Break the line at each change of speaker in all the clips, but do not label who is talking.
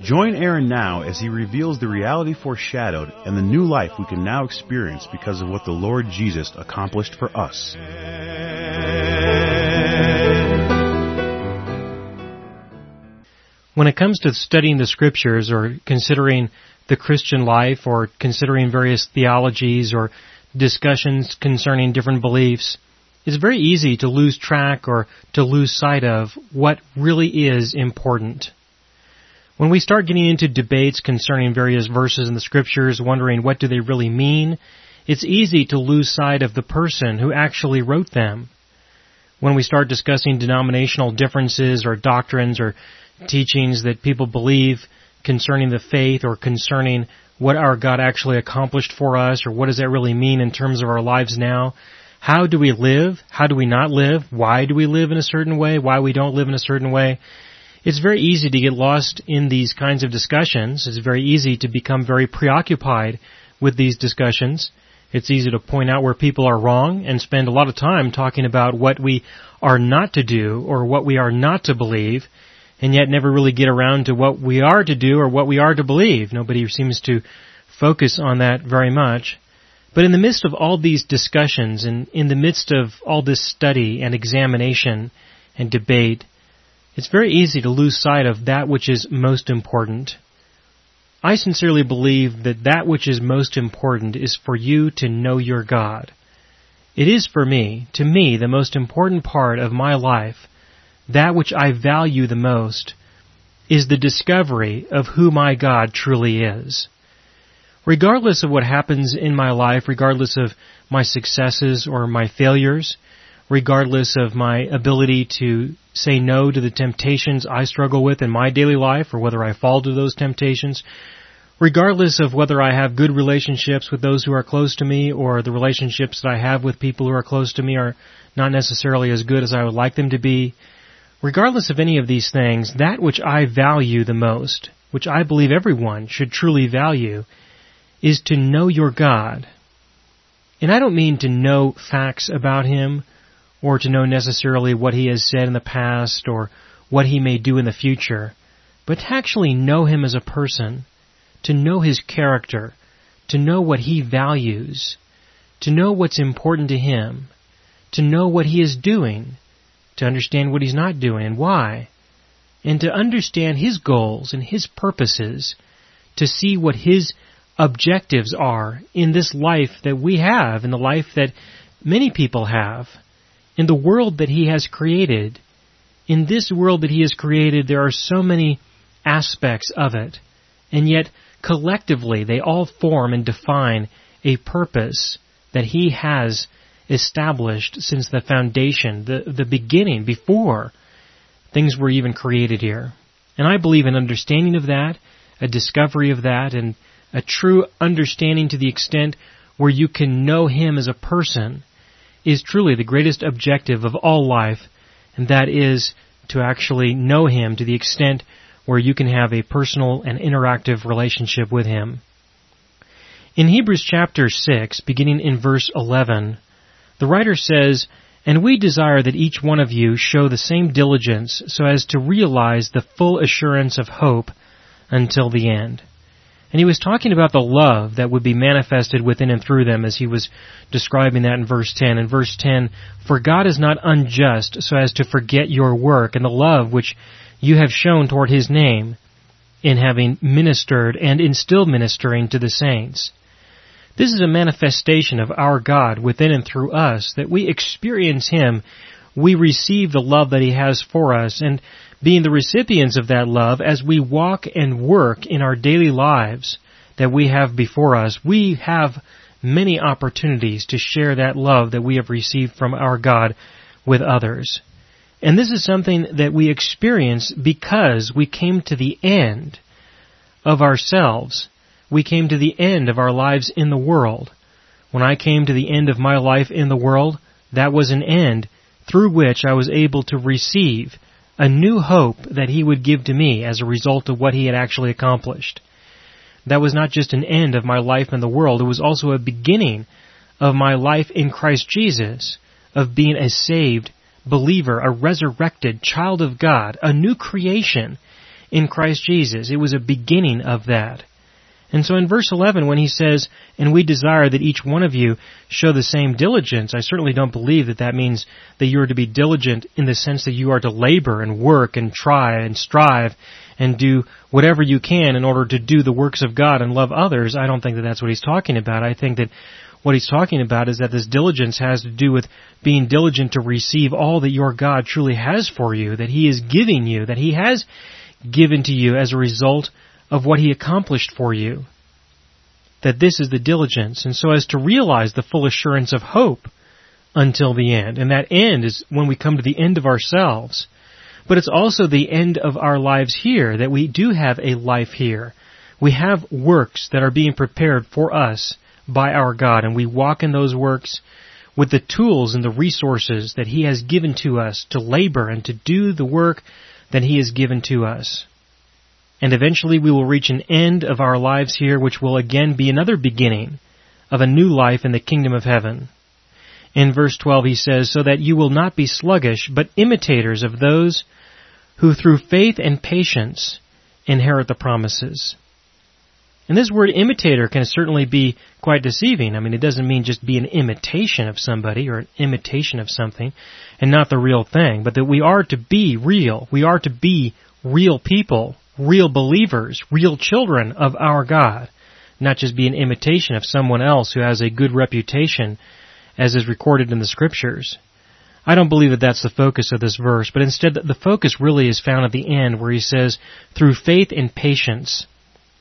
Join Aaron now as he reveals the reality foreshadowed and the new life we can now experience because of what the Lord Jesus accomplished for us.
When it comes to studying the scriptures or considering the Christian life or considering various theologies or discussions concerning different beliefs, it's very easy to lose track or to lose sight of what really is important. When we start getting into debates concerning various verses in the scriptures, wondering what do they really mean, it's easy to lose sight of the person who actually wrote them. When we start discussing denominational differences or doctrines or teachings that people believe concerning the faith or concerning what our God actually accomplished for us or what does that really mean in terms of our lives now, how do we live? How do we not live? Why do we live in a certain way? Why we don't live in a certain way? It's very easy to get lost in these kinds of discussions. It's very easy to become very preoccupied with these discussions. It's easy to point out where people are wrong and spend a lot of time talking about what we are not to do or what we are not to believe and yet never really get around to what we are to do or what we are to believe. Nobody seems to focus on that very much. But in the midst of all these discussions and in the midst of all this study and examination and debate, it's very easy to lose sight of that which is most important. I sincerely believe that that which is most important is for you to know your God. It is for me, to me, the most important part of my life, that which I value the most, is the discovery of who my God truly is. Regardless of what happens in my life, regardless of my successes or my failures, regardless of my ability to say no to the temptations I struggle with in my daily life or whether I fall to those temptations, regardless of whether I have good relationships with those who are close to me or the relationships that I have with people who are close to me are not necessarily as good as I would like them to be, regardless of any of these things, that which I value the most, which I believe everyone should truly value, is to know your God. And I don't mean to know facts about Him or to know necessarily what he has said in the past or what he may do in the future, but to actually know him as a person, to know his character, to know what he values, to know what's important to him, to know what he is doing, to understand what he's not doing and why, and to understand his goals and his purposes, to see what his objectives are in this life that we have, in the life that many people have in the world that He has created, in this world that He has created, there are so many aspects of it, and yet collectively they all form and define a purpose that He has established since the foundation, the, the beginning, before things were even created here. And I believe an understanding of that, a discovery of that, and a true understanding to the extent where you can know Him as a person is truly the greatest objective of all life, and that is to actually know Him to the extent where you can have a personal and interactive relationship with Him. In Hebrews chapter 6, beginning in verse 11, the writer says, And we desire that each one of you show the same diligence so as to realize the full assurance of hope until the end. And he was talking about the love that would be manifested within and through them as he was describing that in verse 10. In verse 10, For God is not unjust so as to forget your work and the love which you have shown toward his name in having ministered and in still ministering to the saints. This is a manifestation of our God within and through us, that we experience him, we receive the love that he has for us, and being the recipients of that love as we walk and work in our daily lives that we have before us, we have many opportunities to share that love that we have received from our God with others. And this is something that we experience because we came to the end of ourselves. We came to the end of our lives in the world. When I came to the end of my life in the world, that was an end through which I was able to receive a new hope that He would give to me as a result of what He had actually accomplished. That was not just an end of my life in the world, it was also a beginning of my life in Christ Jesus, of being a saved believer, a resurrected child of God, a new creation in Christ Jesus. It was a beginning of that. And so in verse 11, when he says, and we desire that each one of you show the same diligence, I certainly don't believe that that means that you are to be diligent in the sense that you are to labor and work and try and strive and do whatever you can in order to do the works of God and love others. I don't think that that's what he's talking about. I think that what he's talking about is that this diligence has to do with being diligent to receive all that your God truly has for you, that he is giving you, that he has given to you as a result of what he accomplished for you. That this is the diligence, and so as to realize the full assurance of hope until the end. And that end is when we come to the end of ourselves. But it's also the end of our lives here, that we do have a life here. We have works that are being prepared for us by our God, and we walk in those works with the tools and the resources that He has given to us to labor and to do the work that He has given to us. And eventually we will reach an end of our lives here, which will again be another beginning of a new life in the kingdom of heaven. In verse 12 he says, So that you will not be sluggish, but imitators of those who through faith and patience inherit the promises. And this word imitator can certainly be quite deceiving. I mean, it doesn't mean just be an imitation of somebody or an imitation of something and not the real thing, but that we are to be real. We are to be real people, real believers, real children of our God, not just be an imitation of someone else who has a good reputation as is recorded in the scriptures. I don't believe that that's the focus of this verse, but instead the focus really is found at the end where he says, through faith and patience,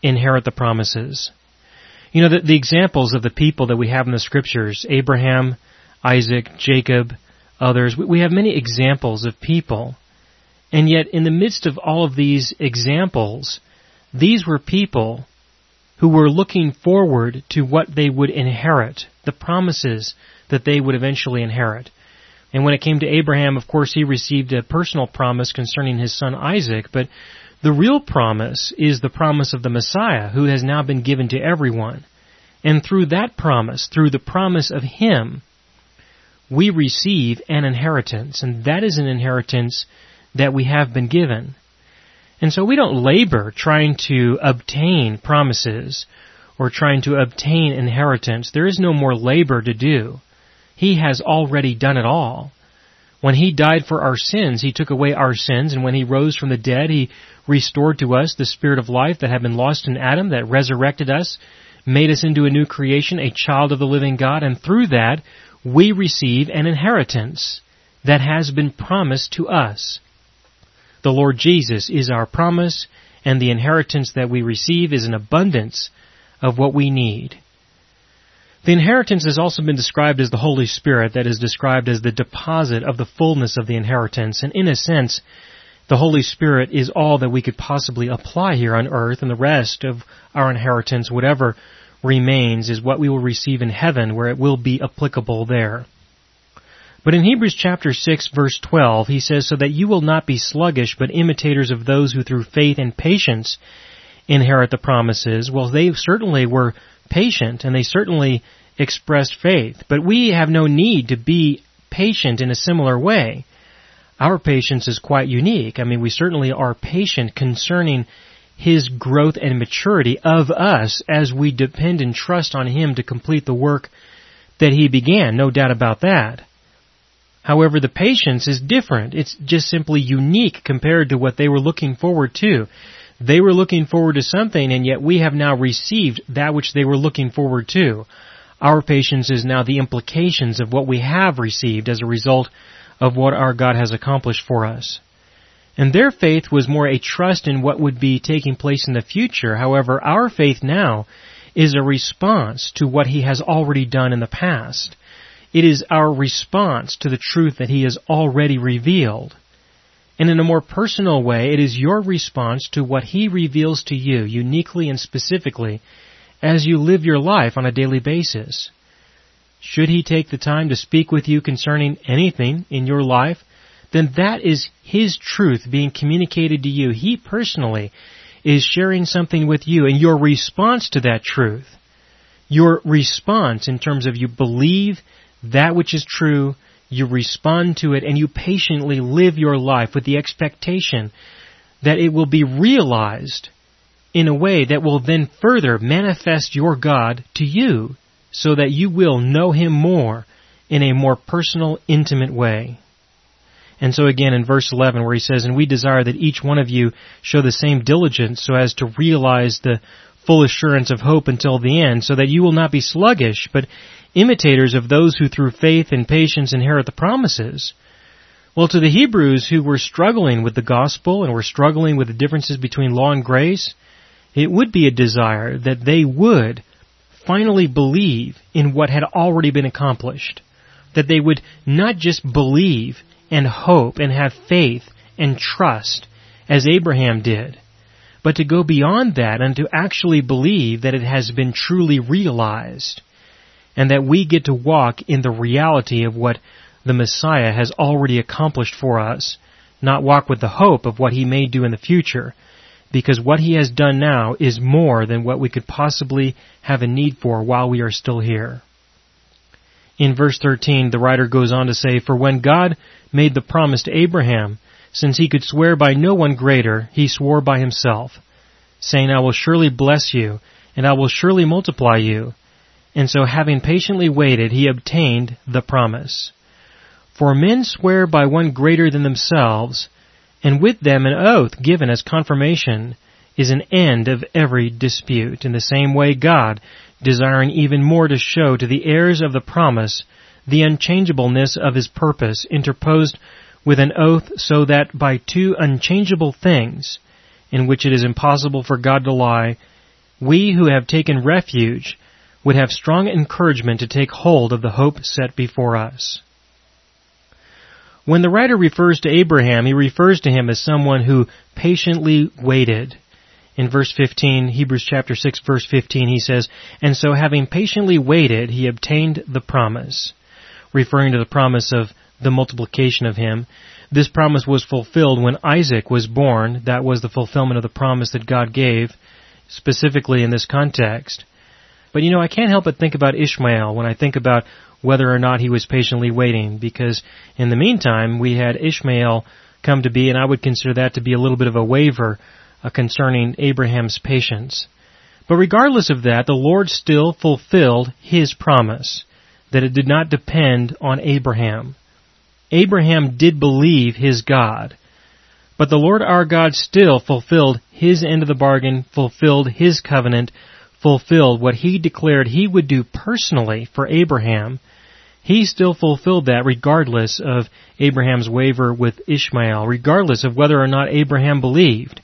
inherit the promises. You know, the, the examples of the people that we have in the scriptures, Abraham, Isaac, Jacob, others, we, we have many examples of people. And yet, in the midst of all of these examples, these were people who were looking forward to what they would inherit, the promises that they would eventually inherit. And when it came to Abraham, of course, he received a personal promise concerning his son Isaac, but the real promise is the promise of the Messiah who has now been given to everyone. And through that promise, through the promise of Him, we receive an inheritance. And that is an inheritance that we have been given. And so we don't labor trying to obtain promises or trying to obtain inheritance. There is no more labor to do. He has already done it all. When He died for our sins, He took away our sins, and when He rose from the dead, He restored to us the Spirit of life that had been lost in Adam, that resurrected us, made us into a new creation, a child of the living God, and through that, we receive an inheritance that has been promised to us. The Lord Jesus is our promise, and the inheritance that we receive is an abundance of what we need. The inheritance has also been described as the Holy Spirit, that is described as the deposit of the fullness of the inheritance, and in a sense, the Holy Spirit is all that we could possibly apply here on earth, and the rest of our inheritance, whatever remains, is what we will receive in heaven, where it will be applicable there. But in Hebrews chapter 6 verse 12, he says, So that you will not be sluggish, but imitators of those who through faith and patience inherit the promises. Well, they certainly were patient, and they certainly expressed faith. But we have no need to be patient in a similar way. Our patience is quite unique. I mean, we certainly are patient concerning His growth and maturity of us as we depend and trust on Him to complete the work that He began. No doubt about that. However, the patience is different. It's just simply unique compared to what they were looking forward to. They were looking forward to something and yet we have now received that which they were looking forward to. Our patience is now the implications of what we have received as a result of what our God has accomplished for us. And their faith was more a trust in what would be taking place in the future. However, our faith now is a response to what He has already done in the past. It is our response to the truth that He has already revealed. And in a more personal way, it is your response to what He reveals to you uniquely and specifically as you live your life on a daily basis. should he take the time to speak with you concerning anything in your life, then that is his truth being communicated to you. He personally is sharing something with you and your response to that truth, your response in terms of you believe that which is true, you respond to it, and you patiently live your life with the expectation that it will be realized in a way that will then further manifest your God to you so that you will know Him more in a more personal, intimate way. And so again in verse 11 where he says, And we desire that each one of you show the same diligence so as to realize the full assurance of hope until the end, so that you will not be sluggish, but imitators of those who through faith and patience inherit the promises. Well, to the Hebrews who were struggling with the gospel and were struggling with the differences between law and grace, it would be a desire that they would finally believe in what had already been accomplished. That they would not just believe and hope and have faith and trust as Abraham did, but to go beyond that and to actually believe that it has been truly realized and that we get to walk in the reality of what the Messiah has already accomplished for us, not walk with the hope of what he may do in the future, because what he has done now is more than what we could possibly have a need for while we are still here. In verse 13, the writer goes on to say, For when God made the promise to Abraham, since he could swear by no one greater, he swore by himself, saying, I will surely bless you, and I will surely multiply you. And so having patiently waited, he obtained the promise. For men swear by one greater than themselves, and with them an oath given as confirmation is an end of every dispute. In the same way God, desiring even more to show to the heirs of the promise the unchangeableness of his purpose, interposed with an oath so that by two unchangeable things, in which it is impossible for God to lie, we who have taken refuge would have strong encouragement to take hold of the hope set before us. When the writer refers to Abraham, he refers to him as someone who patiently waited. In verse 15, Hebrews chapter 6 verse 15, he says, And so having patiently waited, he obtained the promise. Referring to the promise of the multiplication of him. This promise was fulfilled when Isaac was born. That was the fulfillment of the promise that God gave, specifically in this context. But you know, I can't help but think about Ishmael when I think about whether or not he was patiently waiting, because in the meantime, we had Ishmael come to be, and I would consider that to be a little bit of a waiver uh, concerning Abraham's patience. But regardless of that, the Lord still fulfilled His promise, that it did not depend on Abraham. Abraham did believe his God, but the Lord our God still fulfilled His end of the bargain, fulfilled His covenant, fulfilled what He declared He would do personally for Abraham, he still fulfilled that regardless of Abraham's waver with Ishmael, regardless of whether or not Abraham believed.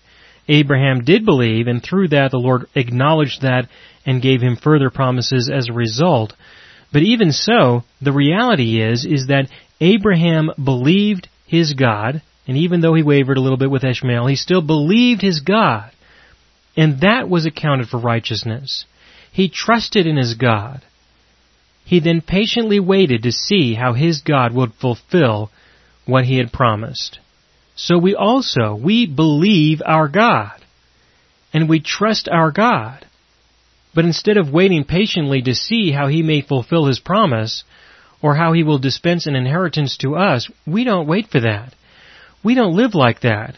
Abraham did believe, and through that the Lord acknowledged that and gave him further promises as a result. But even so, the reality is, is that Abraham believed his God, and even though he wavered a little bit with Ishmael, he still believed his God. And that was accounted for righteousness. He trusted in his God. He then patiently waited to see how his God would fulfill what he had promised. So we also, we believe our God. And we trust our God. But instead of waiting patiently to see how he may fulfill his promise, or how he will dispense an inheritance to us, we don't wait for that. We don't live like that.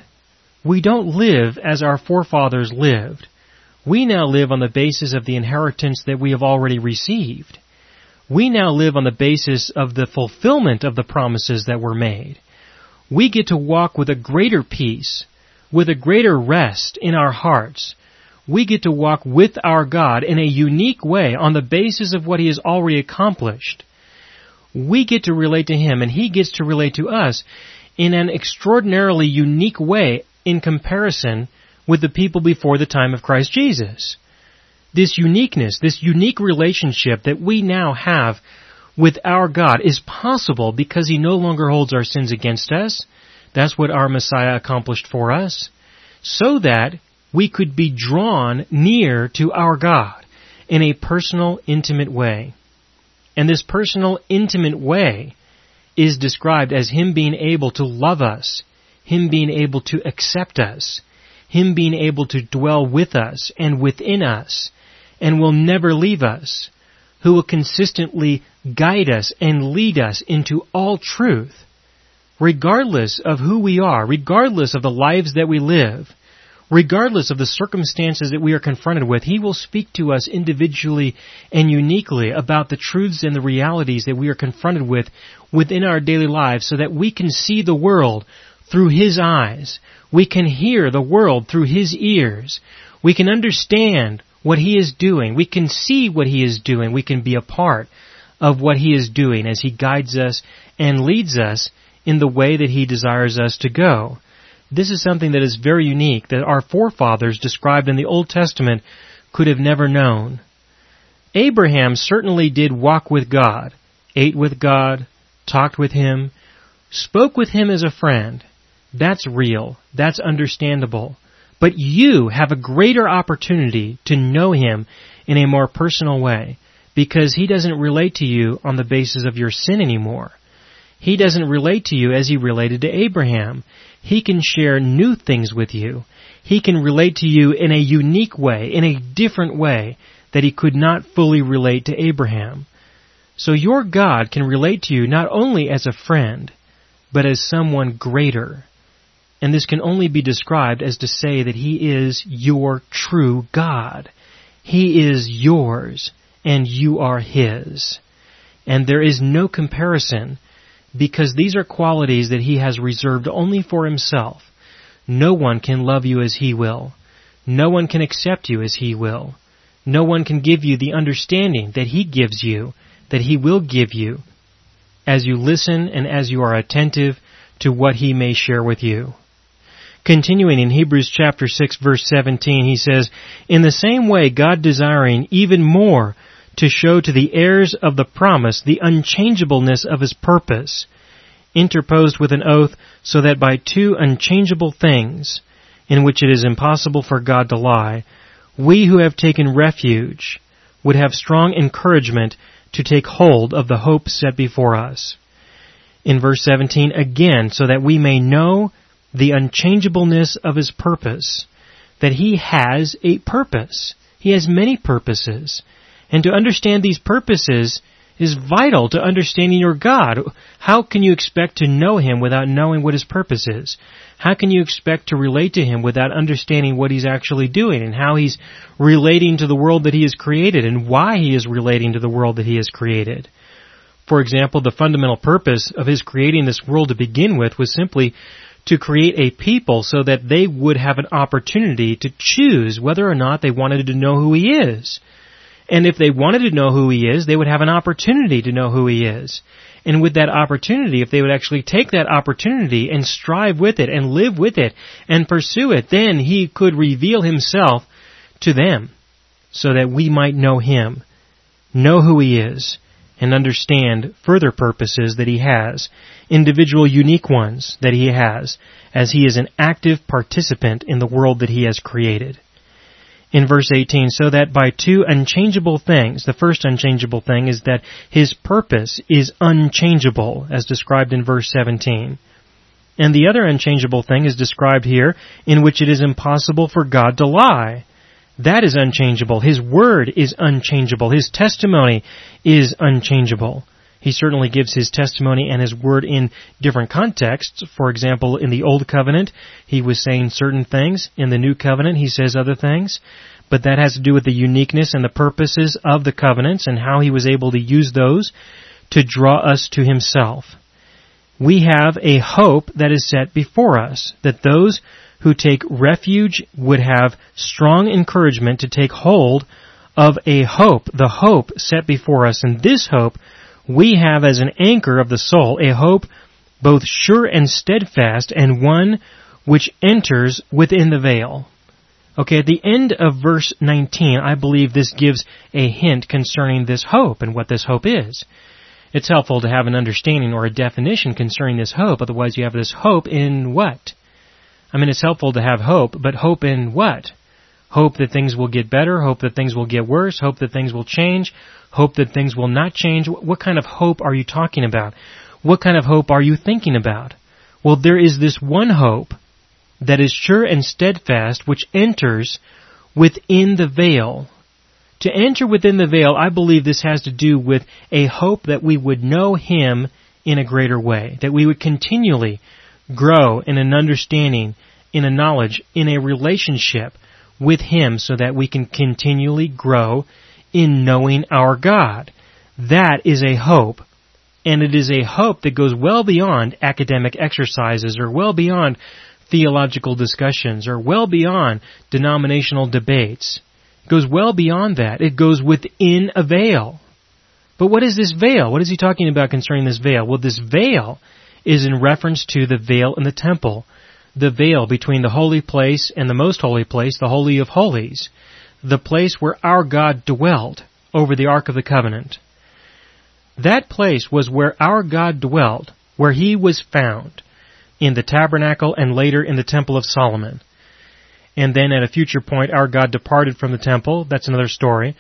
We don't live as our forefathers lived. We now live on the basis of the inheritance that we have already received we now live on the basis of the fulfillment of the promises that were made. We get to walk with a greater peace, with a greater rest in our hearts. We get to walk with our God in a unique way on the basis of what He has already accomplished. We get to relate to Him and He gets to relate to us in an extraordinarily unique way in comparison with the people before the time of Christ Jesus this uniqueness, this unique relationship that we now have with our God is possible because He no longer holds our sins against us. That's what our Messiah accomplished for us. So that we could be drawn near to our God in a personal, intimate way. And this personal, intimate way is described as Him being able to love us, Him being able to accept us, Him being able to dwell with us and within us, and will never leave us, who will consistently guide us and lead us into all truth, regardless of who we are, regardless of the lives that we live, regardless of the circumstances that we are confronted with, He will speak to us individually and uniquely about the truths and the realities that we are confronted with within our daily lives so that we can see the world through His eyes. We can hear the world through His ears. We can understand what He is doing. We can see what He is doing. We can be a part of what He is doing as He guides us and leads us in the way that He desires us to go. This is something that is very unique that our forefathers described in the Old Testament could have never known. Abraham certainly did walk with God, ate with God, talked with Him, spoke with Him as a friend. That's real. That's understandable. But you have a greater opportunity to know Him in a more personal way because He doesn't relate to you on the basis of your sin anymore. He doesn't relate to you as He related to Abraham. He can share new things with you. He can relate to you in a unique way, in a different way that he could not fully relate to Abraham. So your God can relate to you not only as a friend, but as someone greater. And this can only be described as to say that He is your true God. He is yours, and you are His. And there is no comparison because these are qualities that He has reserved only for Himself. No one can love you as He will. No one can accept you as He will. No one can give you the understanding that He gives you, that He will give you, as you listen and as you are attentive to what He may share with you. Continuing in Hebrews chapter 6 verse 17, he says, In the same way God desiring even more to show to the heirs of the promise the unchangeableness of his purpose, interposed with an oath, so that by two unchangeable things, in which it is impossible for God to lie, we who have taken refuge would have strong encouragement to take hold of the hope set before us. In verse 17, again, so that we may know the unchangeableness of his purpose, that he has a purpose. He has many purposes. And to understand these purposes is vital to understanding your God. How can you expect to know Him without knowing what His purpose is? How can you expect to relate to Him without understanding what He's actually doing and how He's relating to the world that He has created and why He is relating to the world that He has created? For example, the fundamental purpose of His creating this world to begin with was simply to create a people so that they would have an opportunity to choose whether or not they wanted to know who He is. And if they wanted to know who he is, they would have an opportunity to know who he is. And with that opportunity, if they would actually take that opportunity and strive with it and live with it and pursue it, then he could reveal himself to them so that we might know him, know who he is, and understand further purposes that he has, individual unique ones that he has, as he is an active participant in the world that he has created in verse 18, so that by two unchangeable things, the first unchangeable thing is that his purpose is unchangeable, as described in verse 17. And the other unchangeable thing is described here, in which it is impossible for God to lie. That is unchangeable. His word is unchangeable. His testimony is unchangeable. He certainly gives his testimony and his word in different contexts. For example, in the Old Covenant, he was saying certain things. In the New Covenant, he says other things. But that has to do with the uniqueness and the purposes of the covenants and how he was able to use those to draw us to himself. We have a hope that is set before us, that those who take refuge would have strong encouragement to take hold of a hope, the hope set before us. And this hope we have as an anchor of the soul a hope both sure and steadfast and one which enters within the veil. Okay, at the end of verse 19, I believe this gives a hint concerning this hope and what this hope is. It's helpful to have an understanding or a definition concerning this hope, otherwise you have this hope in what? I mean, it's helpful to have hope, but hope in what? Hope that things will get better, hope that things will get worse, hope that things will change, hope that things will not change. What kind of hope are you talking about? What kind of hope are you thinking about? Well, there is this one hope that is sure and steadfast which enters within the veil. To enter within the veil, I believe this has to do with a hope that we would know Him in a greater way, that we would continually grow in an understanding, in a knowledge, in a relationship with Him so that we can continually grow in knowing our God. That is a hope. And it is a hope that goes well beyond academic exercises or well beyond theological discussions or well beyond denominational debates. It goes well beyond that. It goes within a veil. But what is this veil? What is he talking about concerning this veil? Well, this veil is in reference to the veil in the temple the veil between the holy place and the most holy place, the Holy of Holies, the place where our God dwelt over the Ark of the Covenant. That place was where our God dwelt, where He was found, in the tabernacle and later in the Temple of Solomon. And then at a future point, our God departed from the temple. That's another story.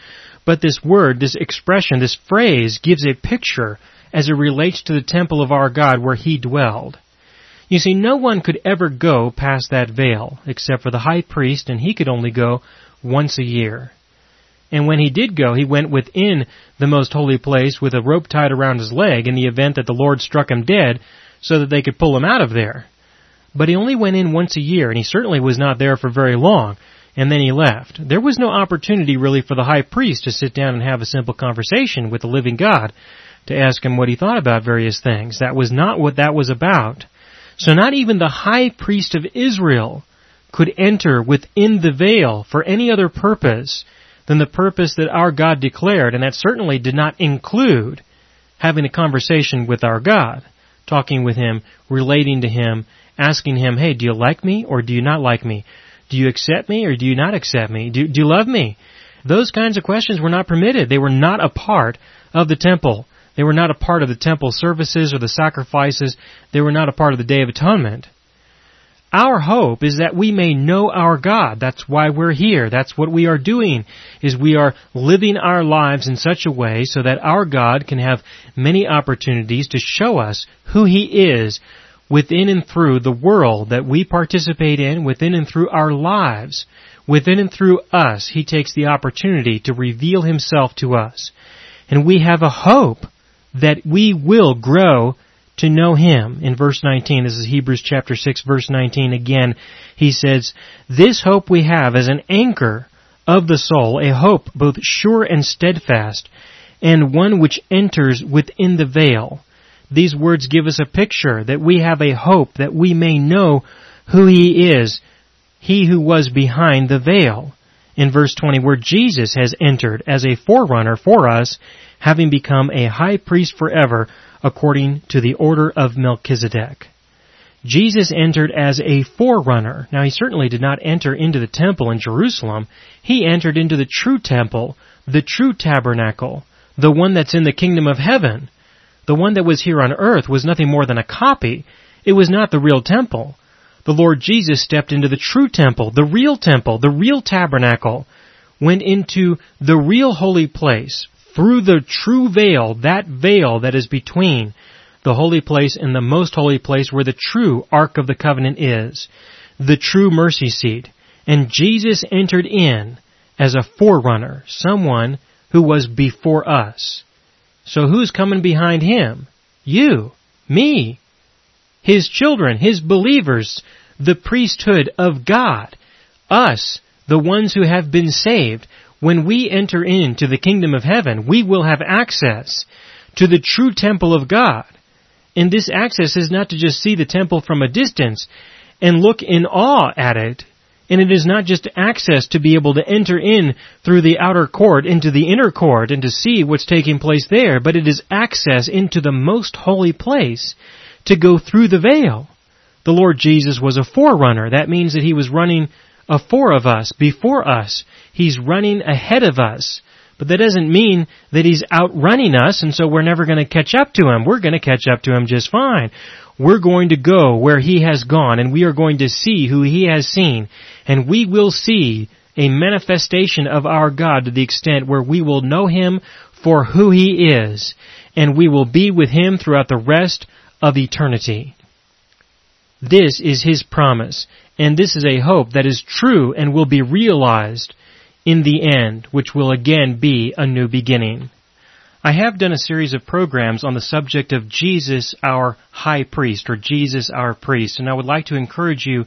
But this word, this expression, this phrase gives a picture as it relates to the temple of our God where He dwelled. You see, no one could ever go past that veil, except for the high priest, and he could only go once a year. And when he did go, he went within the most holy place with a rope tied around his leg in the event that the Lord struck him dead so that they could pull him out of there. But he only went in once a year, and he certainly was not there for very long, and then he left. There was no opportunity really for the high priest to sit down and have a simple conversation with the living God, to ask him what he thought about various things. That was not what that was about. So not even the high priest of Israel could enter within the veil for any other purpose than the purpose that our God declared, and that certainly did not include having a conversation with our God, talking with Him, relating to Him, asking Him, hey, do you like me or do you not like me? Do you accept me or do you not accept me? Do, do you love me? Those kinds of questions were not permitted. They were not a part of the temple. They were not a part of the temple services or the sacrifices. They were not a part of the Day of Atonement. Our hope is that we may know our God. That's why we're here. That's what we are doing, is we are living our lives in such a way so that our God can have many opportunities to show us who He is within and through the world that we participate in, within and through our lives. Within and through us, He takes the opportunity to reveal Himself to us. And we have a hope that we will grow to know Him. In verse 19, this is Hebrews chapter 6 verse 19 again, he says, This hope we have as an anchor of the soul, a hope both sure and steadfast, and one which enters within the veil. These words give us a picture that we have a hope that we may know who He is, He who was behind the veil. In verse 20, where Jesus has entered as a forerunner for us having become a high priest forever according to the order of Melchizedek. Jesus entered as a forerunner. Now he certainly did not enter into the temple in Jerusalem. He entered into the true temple, the true tabernacle, the one that's in the kingdom of heaven. The one that was here on earth was nothing more than a copy. It was not the real temple. The Lord Jesus stepped into the true temple, the real temple, the real tabernacle, went into the real holy place, through the true veil, that veil that is between the holy place and the most holy place where the true Ark of the Covenant is, the true mercy seat. And Jesus entered in as a forerunner, someone who was before us. So who's coming behind him? You, me, his children, his believers, the priesthood of God, us, the ones who have been saved. When we enter into the kingdom of heaven, we will have access to the true temple of God. And this access is not to just see the temple from a distance and look in awe at it. And it is not just access to be able to enter in through the outer court into the inner court and to see what's taking place there, but it is access into the most holy place to go through the veil. The Lord Jesus was a forerunner. That means that he was running afore of us, before us. He's running ahead of us. But that doesn't mean that he's outrunning us and so we're never going to catch up to him. We're going to catch up to him just fine. We're going to go where he has gone and we are going to see who he has seen and we will see a manifestation of our God to the extent where we will know Him for who He is, and we will be with Him throughout the rest of eternity. This is His promise, and this is a hope that is true and will be realized in the end, which will again be a new beginning. I have done a series of programs on the subject of Jesus our high priest or Jesus our priest and I would like to encourage you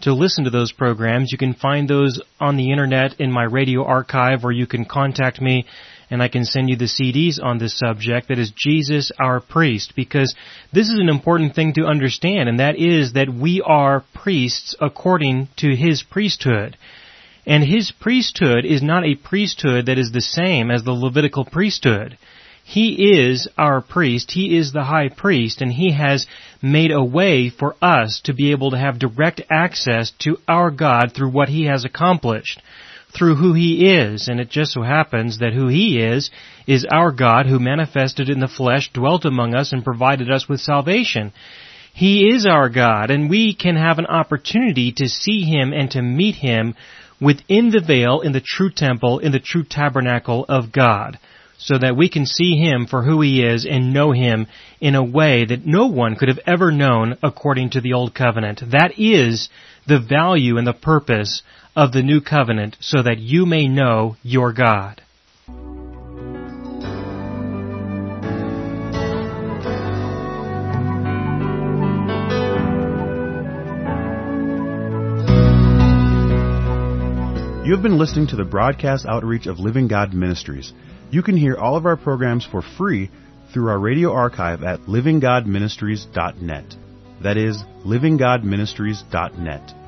to listen to those programs. You can find those on the internet in my radio archive or you can contact me and I can send you the CDs on this subject that is Jesus our priest because this is an important thing to understand and that is that we are priests according to his priesthood. And his priesthood is not a priesthood that is the same as the Levitical priesthood. He is our priest. He is the high priest and he has made a way for us to be able to have direct access to our God through what he has accomplished, through who he is. And it just so happens that who he is, is our God who manifested in the flesh, dwelt among us and provided us with salvation. He is our God and we can have an opportunity to see him and to meet him within the veil in the true temple, in the true tabernacle of God so that we can see Him for who He is and know Him in a way that no one could have ever known according to the Old Covenant. That is the value and the purpose of the New Covenant so that you may know your God.
You have been listening to the broadcast outreach of Living God Ministries. You can hear all of our programs for free through our radio archive at livinggodministries.net. That is, livinggodministries.net.